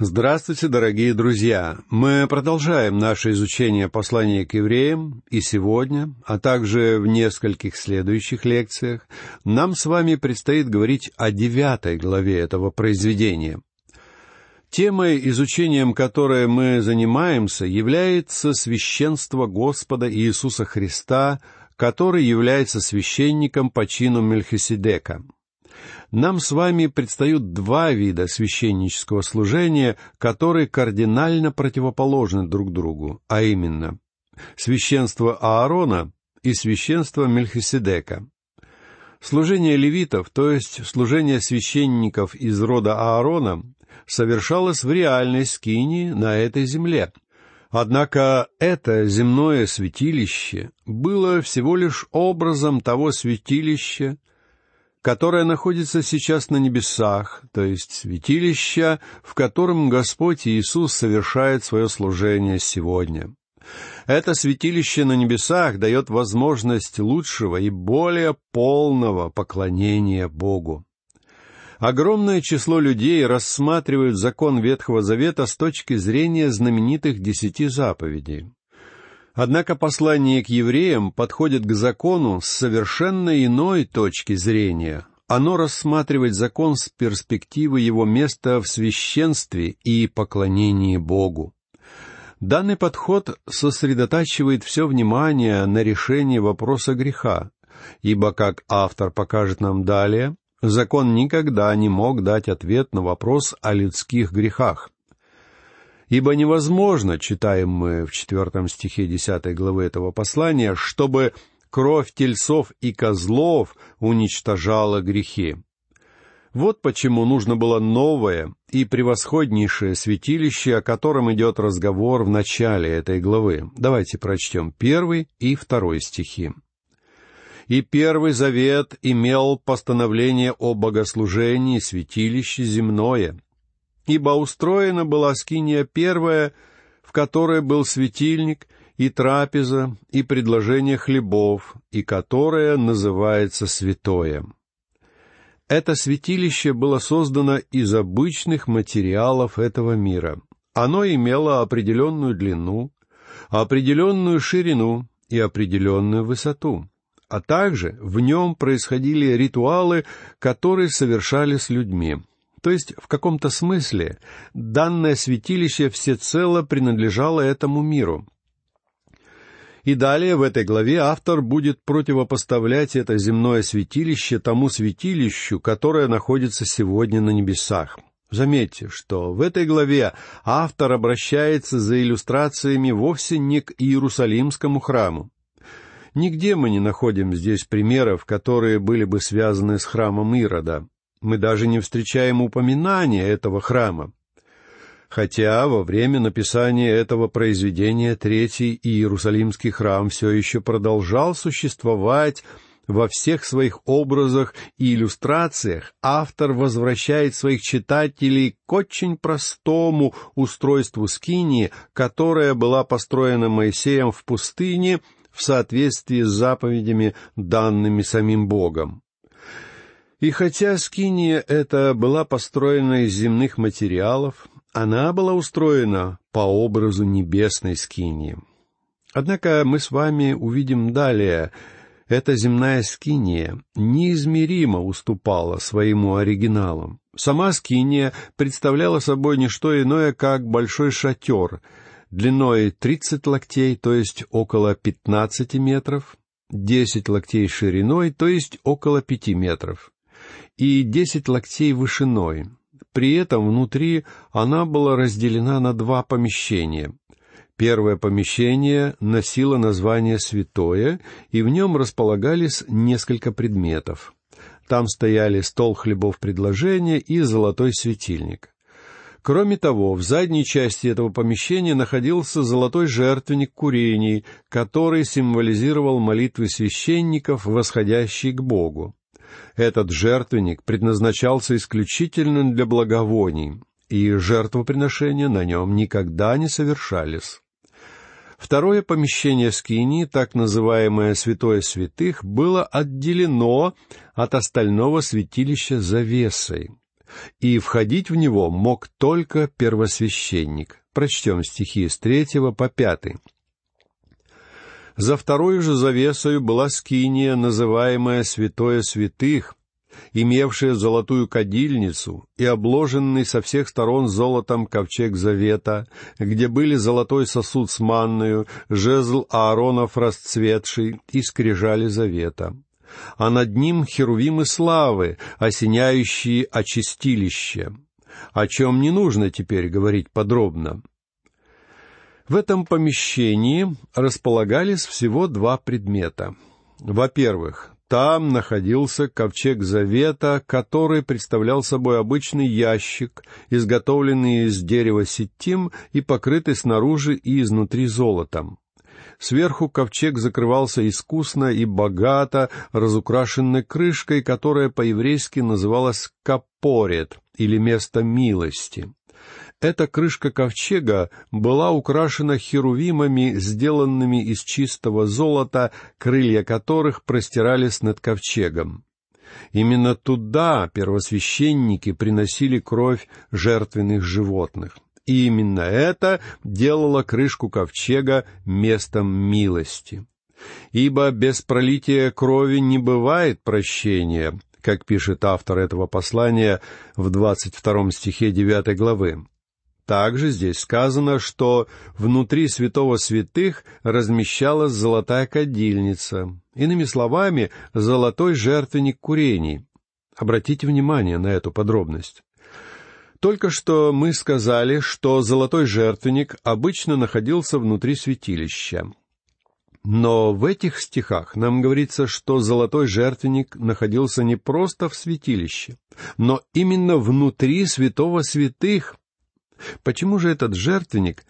Здравствуйте, дорогие друзья! Мы продолжаем наше изучение послания к евреям, и сегодня, а также в нескольких следующих лекциях, нам с вами предстоит говорить о девятой главе этого произведения. Темой, изучением которой мы занимаемся, является священство Господа Иисуса Христа, который является священником по чину Мельхиседека — нам с вами предстают два вида священнического служения, которые кардинально противоположны друг другу, а именно священство Аарона и священство Мельхиседека. Служение левитов, то есть служение священников из рода Аарона, совершалось в реальной скинии на этой земле. Однако это земное святилище было всего лишь образом того святилища, которое находится сейчас на небесах, то есть святилище, в котором Господь Иисус совершает свое служение сегодня. Это святилище на небесах дает возможность лучшего и более полного поклонения Богу. Огромное число людей рассматривают закон Ветхого Завета с точки зрения знаменитых десяти заповедей. Однако послание к евреям подходит к закону с совершенно иной точки зрения. Оно рассматривает закон с перспективы его места в священстве и поклонении Богу. Данный подход сосредотачивает все внимание на решении вопроса греха, ибо, как автор покажет нам далее, закон никогда не мог дать ответ на вопрос о людских грехах. Ибо невозможно, читаем мы в четвертом стихе десятой главы этого послания, чтобы кровь тельцов и козлов уничтожала грехи. Вот почему нужно было новое и превосходнейшее святилище, о котором идет разговор в начале этой главы. Давайте прочтем первый и второй стихи. «И первый завет имел постановление о богослужении святилище земное, ибо устроена была скиния первая, в которой был светильник, и трапеза, и предложение хлебов, и которая называется святое. Это святилище было создано из обычных материалов этого мира. Оно имело определенную длину, определенную ширину и определенную высоту. А также в нем происходили ритуалы, которые совершали с людьми. То есть, в каком-то смысле, данное святилище всецело принадлежало этому миру. И далее в этой главе автор будет противопоставлять это земное святилище тому святилищу, которое находится сегодня на небесах. Заметьте, что в этой главе автор обращается за иллюстрациями вовсе не к Иерусалимскому храму. Нигде мы не находим здесь примеров, которые были бы связаны с храмом Ирода. Мы даже не встречаем упоминания этого храма. Хотя во время написания этого произведения Третий Иерусалимский храм все еще продолжал существовать во всех своих образах и иллюстрациях, автор возвращает своих читателей к очень простому устройству скинии, которая была построена Моисеем в пустыне в соответствии с заповедями, данными самим Богом. И хотя скиния эта была построена из земных материалов, она была устроена по образу небесной скинии. Однако мы с вами увидим далее, эта земная скиния неизмеримо уступала своему оригиналу. Сама скиния представляла собой не что иное, как большой шатер, длиной тридцать локтей, то есть около пятнадцати метров, десять локтей шириной, то есть около пяти метров и десять локтей вышиной. При этом внутри она была разделена на два помещения. Первое помещение носило название «Святое», и в нем располагались несколько предметов. Там стояли стол хлебов предложения и золотой светильник. Кроме того, в задней части этого помещения находился золотой жертвенник курений, который символизировал молитвы священников, восходящие к Богу. Этот жертвенник предназначался исключительно для благовоний, и жертвоприношения на нем никогда не совершались. Второе помещение скинии, так называемое «святое святых», было отделено от остального святилища завесой. и входить в него мог только первосвященник. Прочтем стихи с третьего по пятый. За второй же завесою была скиния, называемая «Святое святых», имевшая золотую кадильницу и обложенный со всех сторон золотом ковчег завета, где были золотой сосуд с манною, жезл Ааронов расцветший и скрижали завета. А над ним херувимы славы, осеняющие очистилище, о чем не нужно теперь говорить подробно. В этом помещении располагались всего два предмета. Во-первых, там находился ковчег завета, который представлял собой обычный ящик, изготовленный из дерева сетим и покрытый снаружи и изнутри золотом. Сверху ковчег закрывался искусно и богато разукрашенной крышкой, которая по-еврейски называлась «капорет» или «место милости». Эта крышка ковчега была украшена херувимами, сделанными из чистого золота, крылья которых простирались над ковчегом. Именно туда первосвященники приносили кровь жертвенных животных. И именно это делало крышку ковчега местом милости. Ибо без пролития крови не бывает прощения, как пишет автор этого послания в двадцать втором стихе девятой главы. Также здесь сказано, что внутри святого святых размещалась золотая кадильница, иными словами, золотой жертвенник курений. Обратите внимание на эту подробность. Только что мы сказали, что золотой жертвенник обычно находился внутри святилища. Но в этих стихах нам говорится, что золотой жертвенник находился не просто в святилище, но именно внутри святого святых, Почему же этот жертвенник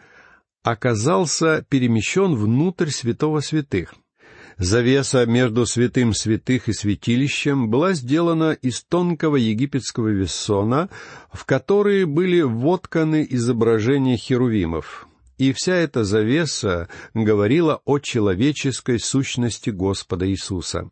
оказался перемещен внутрь святого святых? Завеса между святым святых и святилищем была сделана из тонкого египетского вессона, в который были вотканы изображения херувимов. И вся эта завеса говорила о человеческой сущности Господа Иисуса.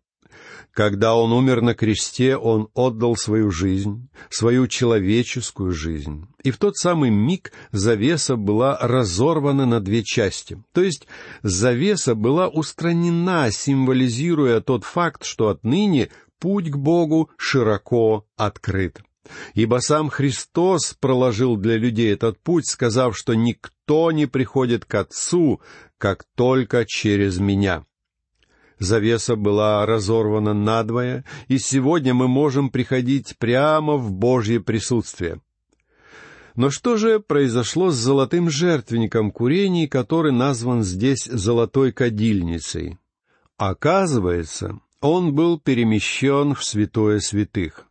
Когда Он умер на кресте, Он отдал свою жизнь, свою человеческую жизнь. И в тот самый миг завеса была разорвана на две части. То есть завеса была устранена, символизируя тот факт, что отныне путь к Богу широко открыт. Ибо сам Христос проложил для людей этот путь, сказав, что никто не приходит к Отцу, как только через Меня завеса была разорвана надвое, и сегодня мы можем приходить прямо в Божье присутствие. Но что же произошло с золотым жертвенником курений, который назван здесь золотой кадильницей? Оказывается, он был перемещен в святое святых.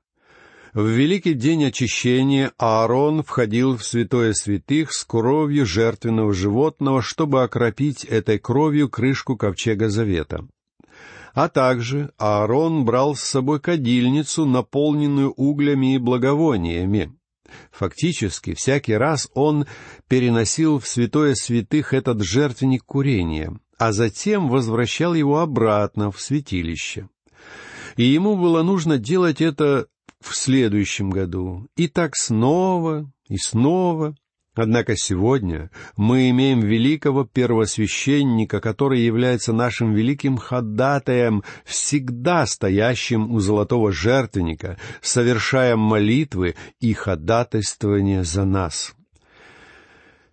В великий день очищения Аарон входил в святое святых с кровью жертвенного животного, чтобы окропить этой кровью крышку ковчега завета. А также Аарон брал с собой кадильницу, наполненную углями и благовониями. Фактически, всякий раз он переносил в святое святых этот жертвенник курения, а затем возвращал его обратно в святилище. И ему было нужно делать это в следующем году, и так снова и снова, Однако сегодня мы имеем великого первосвященника, который является нашим великим ходатаем, всегда стоящим у золотого жертвенника, совершая молитвы и ходатайствование за нас.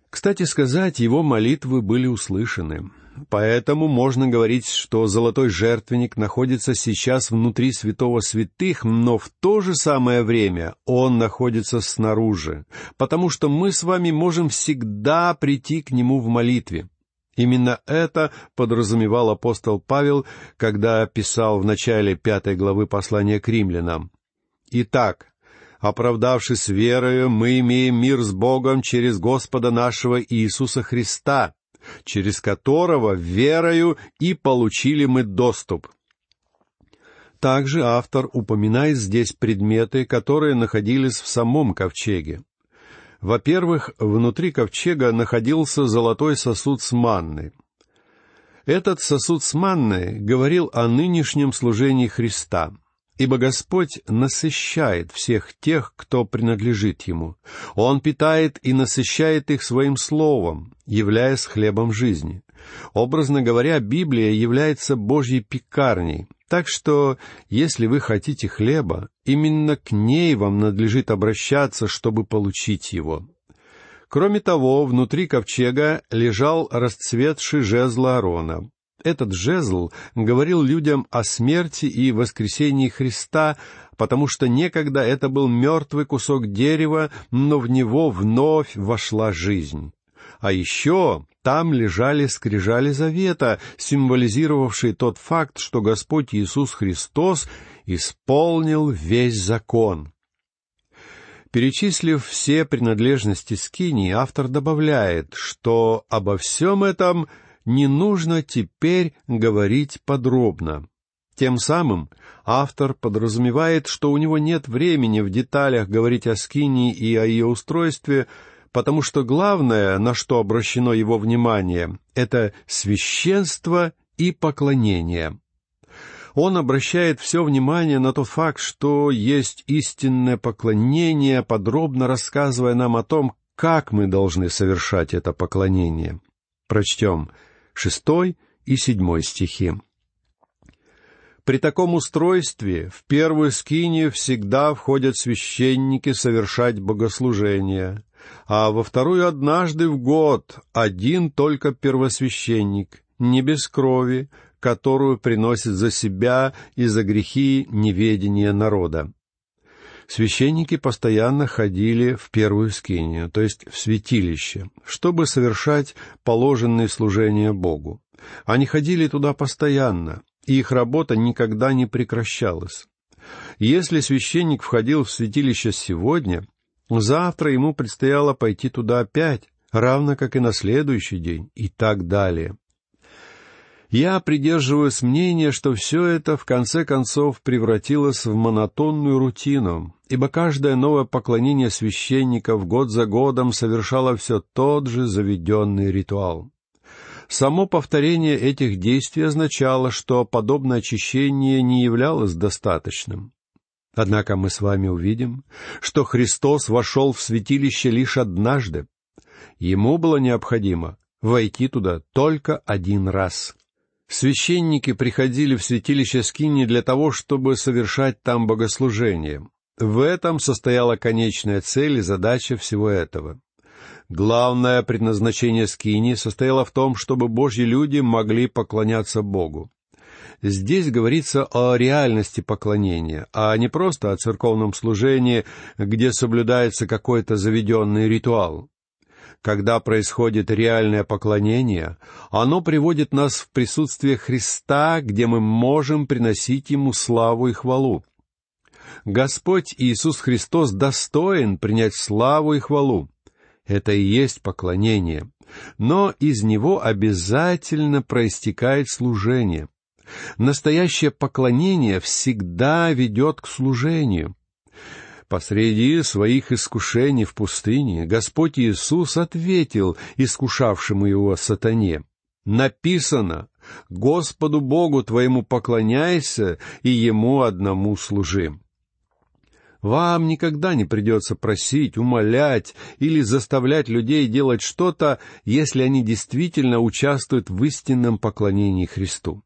Кстати сказать, его молитвы были услышаны. Поэтому можно говорить, что золотой жертвенник находится сейчас внутри святого святых, но в то же самое время он находится снаружи, потому что мы с вами можем всегда прийти к нему в молитве. Именно это подразумевал апостол Павел, когда писал в начале пятой главы послания к римлянам. Итак, оправдавшись верою, мы имеем мир с Богом через Господа нашего Иисуса Христа, через которого верою и получили мы доступ. Также автор упоминает здесь предметы, которые находились в самом ковчеге. Во-первых, внутри ковчега находился золотой сосуд с манной. Этот сосуд с манной говорил о нынешнем служении Христа. Ибо Господь насыщает всех тех, кто принадлежит Ему. Он питает и насыщает их Своим Словом, являясь хлебом жизни. Образно говоря, Библия является Божьей пекарней, так что, если вы хотите хлеба, именно к ней вам надлежит обращаться, чтобы получить его. Кроме того, внутри ковчега лежал расцветший жезл Аарона. Этот жезл говорил людям о смерти и воскресении Христа, потому что некогда это был мертвый кусок дерева, но в него вновь вошла жизнь. А еще там лежали скрижали завета, символизировавшие тот факт, что Господь Иисус Христос исполнил весь закон. Перечислив все принадлежности скинии, автор добавляет, что обо всем этом не нужно теперь говорить подробно. Тем самым автор подразумевает, что у него нет времени в деталях говорить о скинии и о ее устройстве, потому что главное, на что обращено его внимание, это священство и поклонение. Он обращает все внимание на тот факт, что есть истинное поклонение, подробно рассказывая нам о том, как мы должны совершать это поклонение. Прочтем шестой и седьмой стихи. При таком устройстве в первую скинию всегда входят священники совершать богослужение, а во вторую однажды в год один только первосвященник, не без крови, которую приносит за себя и за грехи неведения народа. Священники постоянно ходили в первую скинию, то есть в святилище, чтобы совершать положенные служения Богу. Они ходили туда постоянно, и их работа никогда не прекращалась. Если священник входил в святилище сегодня, завтра ему предстояло пойти туда опять, равно как и на следующий день, и так далее. Я придерживаюсь мнения, что все это в конце концов превратилось в монотонную рутину, ибо каждое новое поклонение священников год за годом совершало все тот же заведенный ритуал. Само повторение этих действий означало, что подобное очищение не являлось достаточным. Однако мы с вами увидим, что Христос вошел в святилище лишь однажды. Ему было необходимо войти туда только один раз. Священники приходили в святилище Скини для того, чтобы совершать там богослужение. В этом состояла конечная цель и задача всего этого. Главное предназначение Скини состояло в том, чтобы Божьи люди могли поклоняться Богу. Здесь говорится о реальности поклонения, а не просто о церковном служении, где соблюдается какой-то заведенный ритуал. Когда происходит реальное поклонение, оно приводит нас в присутствие Христа, где мы можем приносить Ему славу и хвалу. Господь Иисус Христос достоин принять славу и хвалу. Это и есть поклонение. Но из него обязательно проистекает служение. Настоящее поклонение всегда ведет к служению. Посреди своих искушений в пустыне Господь Иисус ответил искушавшему его сатане. Написано, Господу Богу твоему поклоняйся и Ему одному служи. Вам никогда не придется просить, умолять или заставлять людей делать что-то, если они действительно участвуют в истинном поклонении Христу.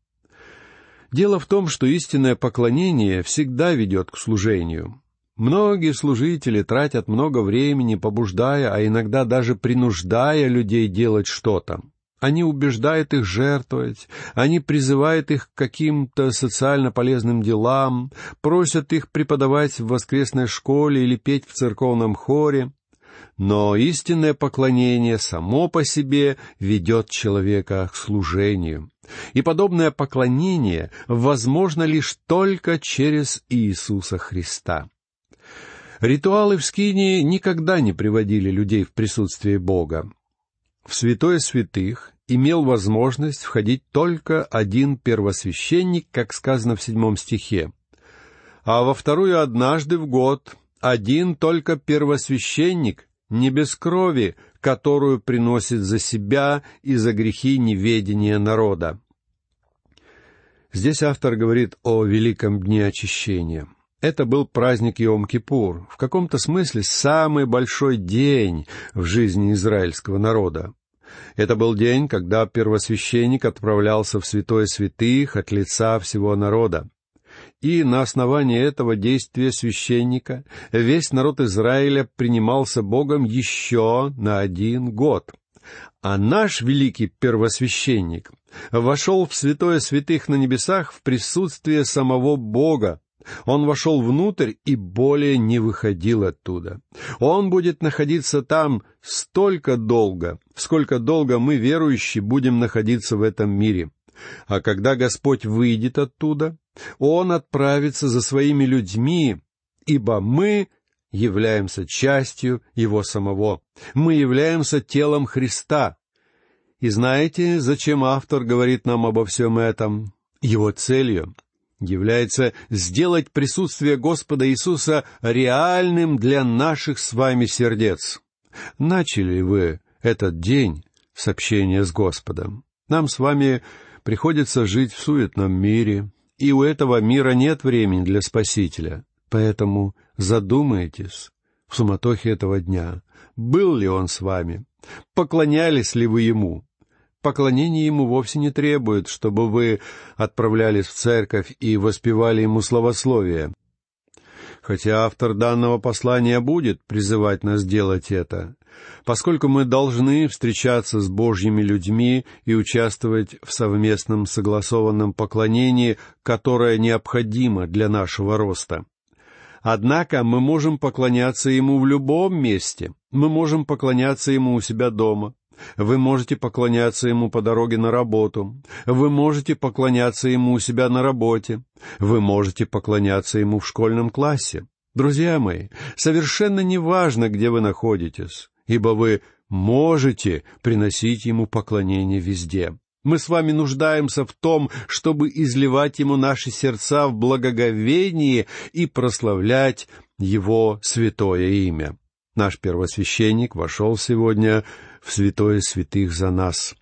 Дело в том, что истинное поклонение всегда ведет к служению. Многие служители тратят много времени, побуждая, а иногда даже принуждая людей делать что-то. Они убеждают их жертвовать, они призывают их к каким-то социально полезным делам, просят их преподавать в воскресной школе или петь в церковном хоре. Но истинное поклонение само по себе ведет человека к служению. И подобное поклонение возможно лишь только через Иисуса Христа. Ритуалы в Скинии никогда не приводили людей в присутствие Бога. В святое святых имел возможность входить только один первосвященник, как сказано в седьмом стихе, а во вторую однажды в год один только первосвященник, не без крови, которую приносит за себя и за грехи неведения народа. Здесь автор говорит о великом дне очищения. Это был праздник Йом-Кипур, в каком-то смысле самый большой день в жизни израильского народа. Это был день, когда первосвященник отправлялся в святое святых от лица всего народа. И на основании этого действия священника весь народ Израиля принимался Богом еще на один год. А наш великий первосвященник вошел в святое святых на небесах в присутствие самого Бога, он вошел внутрь и более не выходил оттуда. Он будет находиться там столько долго, сколько долго мы, верующие, будем находиться в этом мире. А когда Господь выйдет оттуда, Он отправится за своими людьми, ибо мы являемся частью Его самого. Мы являемся телом Христа. И знаете, зачем автор говорит нам обо всем этом? Его целью является сделать присутствие Господа Иисуса реальным для наших с вами сердец. Начали вы этот день с общения с Господом? Нам с вами приходится жить в суетном мире, и у этого мира нет времени для Спасителя. Поэтому задумайтесь в суматохе этого дня, был ли Он с вами, поклонялись ли вы Ему, Поклонение ему вовсе не требует, чтобы вы отправлялись в церковь и воспевали ему словословие. Хотя автор данного послания будет призывать нас делать это, поскольку мы должны встречаться с Божьими людьми и участвовать в совместном согласованном поклонении, которое необходимо для нашего роста. Однако мы можем поклоняться Ему в любом месте. Мы можем поклоняться Ему у себя дома, вы можете поклоняться Ему по дороге на работу. Вы можете поклоняться Ему у себя на работе. Вы можете поклоняться Ему в школьном классе. Друзья мои, совершенно не важно, где вы находитесь, ибо вы можете приносить Ему поклонение везде. Мы с вами нуждаемся в том, чтобы изливать Ему наши сердца в благоговении и прославлять Его святое имя. Наш первосвященник вошел сегодня в святое святых за нас.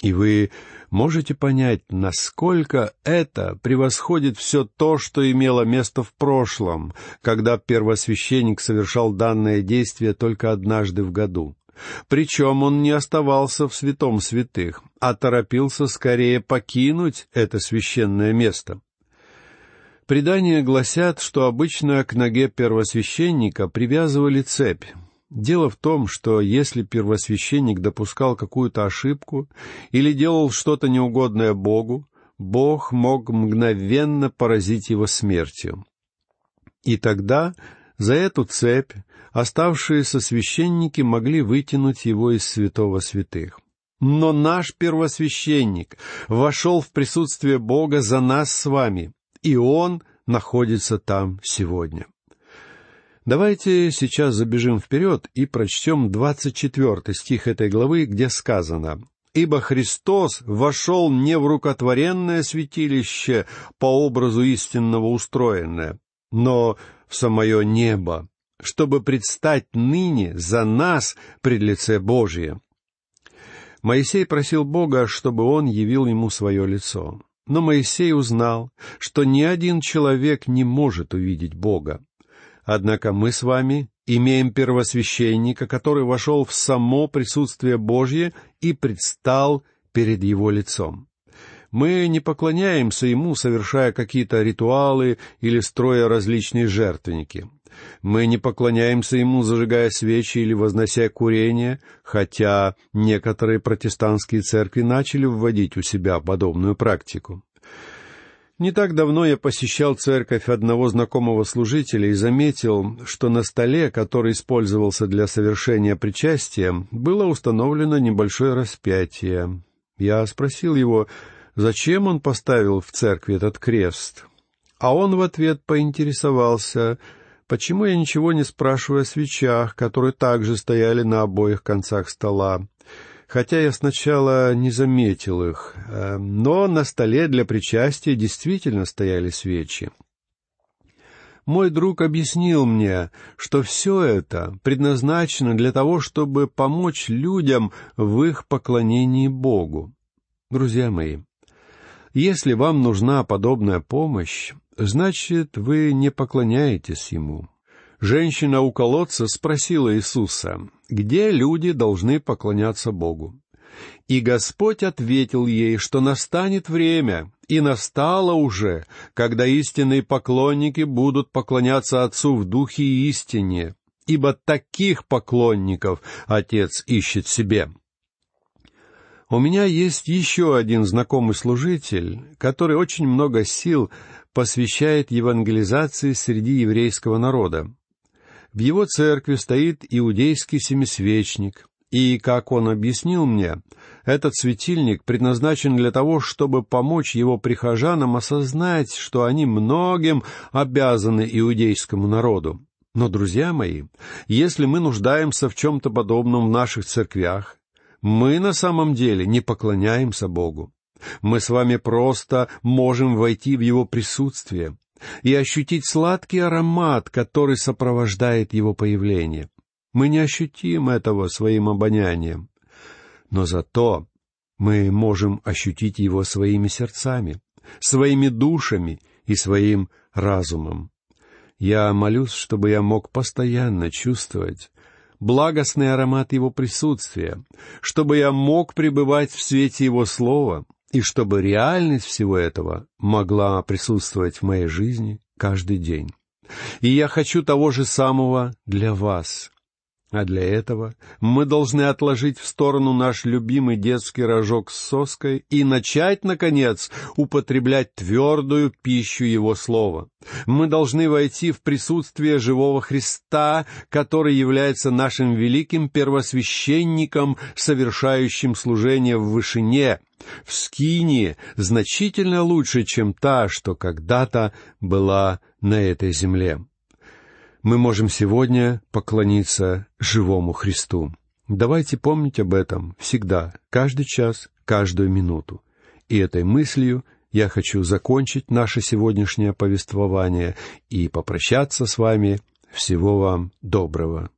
И вы можете понять, насколько это превосходит все то, что имело место в прошлом, когда первосвященник совершал данное действие только однажды в году. Причем он не оставался в святом святых, а торопился скорее покинуть это священное место. Предания гласят, что обычно к ноге первосвященника привязывали цепь, Дело в том, что если первосвященник допускал какую-то ошибку или делал что-то неугодное Богу, Бог мог мгновенно поразить его смертью. И тогда за эту цепь оставшиеся священники могли вытянуть его из святого святых. Но наш первосвященник вошел в присутствие Бога за нас с вами, и он находится там сегодня. Давайте сейчас забежим вперед и прочтем двадцать четвертый стих этой главы, где сказано «Ибо Христос вошел не в рукотворенное святилище по образу истинного устроенное, но в самое небо, чтобы предстать ныне за нас пред лице Божие». Моисей просил Бога, чтобы он явил ему свое лицо. Но Моисей узнал, что ни один человек не может увидеть Бога. Однако мы с вами имеем первосвященника, который вошел в само присутствие Божье и предстал перед его лицом. Мы не поклоняемся ему, совершая какие-то ритуалы или строя различные жертвенники. Мы не поклоняемся ему, зажигая свечи или вознося курение, хотя некоторые протестантские церкви начали вводить у себя подобную практику. Не так давно я посещал церковь одного знакомого служителя и заметил, что на столе, который использовался для совершения причастия, было установлено небольшое распятие. Я спросил его, зачем он поставил в церкви этот крест. А он в ответ поинтересовался, почему я ничего не спрашиваю о свечах, которые также стояли на обоих концах стола хотя я сначала не заметил их, э, но на столе для причастия действительно стояли свечи. Мой друг объяснил мне, что все это предназначено для того, чтобы помочь людям в их поклонении Богу. Друзья мои, Если вам нужна подобная помощь, значит, вы не поклоняетесь Ему. Женщина у колодца спросила Иисуса, где люди должны поклоняться Богу. И Господь ответил ей, что настанет время, и настало уже, когда истинные поклонники будут поклоняться Отцу в духе и истине, ибо таких поклонников Отец ищет себе. У меня есть еще один знакомый служитель, который очень много сил посвящает евангелизации среди еврейского народа. В его церкви стоит иудейский семисвечник, и, как он объяснил мне, этот светильник предназначен для того, чтобы помочь его прихожанам осознать, что они многим обязаны иудейскому народу. Но, друзья мои, если мы нуждаемся в чем-то подобном в наших церквях, мы на самом деле не поклоняемся Богу. Мы с вами просто можем войти в Его присутствие и ощутить сладкий аромат, который сопровождает Его появление. Мы не ощутим этого своим обонянием, но зато мы можем ощутить Его своими сердцами, своими душами и своим разумом. Я молюсь, чтобы я мог постоянно чувствовать благостный аромат Его присутствия, чтобы я мог пребывать в свете Его Слова, и чтобы реальность всего этого могла присутствовать в моей жизни каждый день. И я хочу того же самого для вас. А для этого мы должны отложить в сторону наш любимый детский рожок с соской и начать, наконец, употреблять твердую пищу Его Слова. Мы должны войти в присутствие живого Христа, который является нашим великим первосвященником, совершающим служение в вышине, в скинии, значительно лучше, чем та, что когда-то была на этой земле мы можем сегодня поклониться живому Христу. Давайте помнить об этом всегда, каждый час, каждую минуту. И этой мыслью я хочу закончить наше сегодняшнее повествование и попрощаться с вами. Всего вам доброго.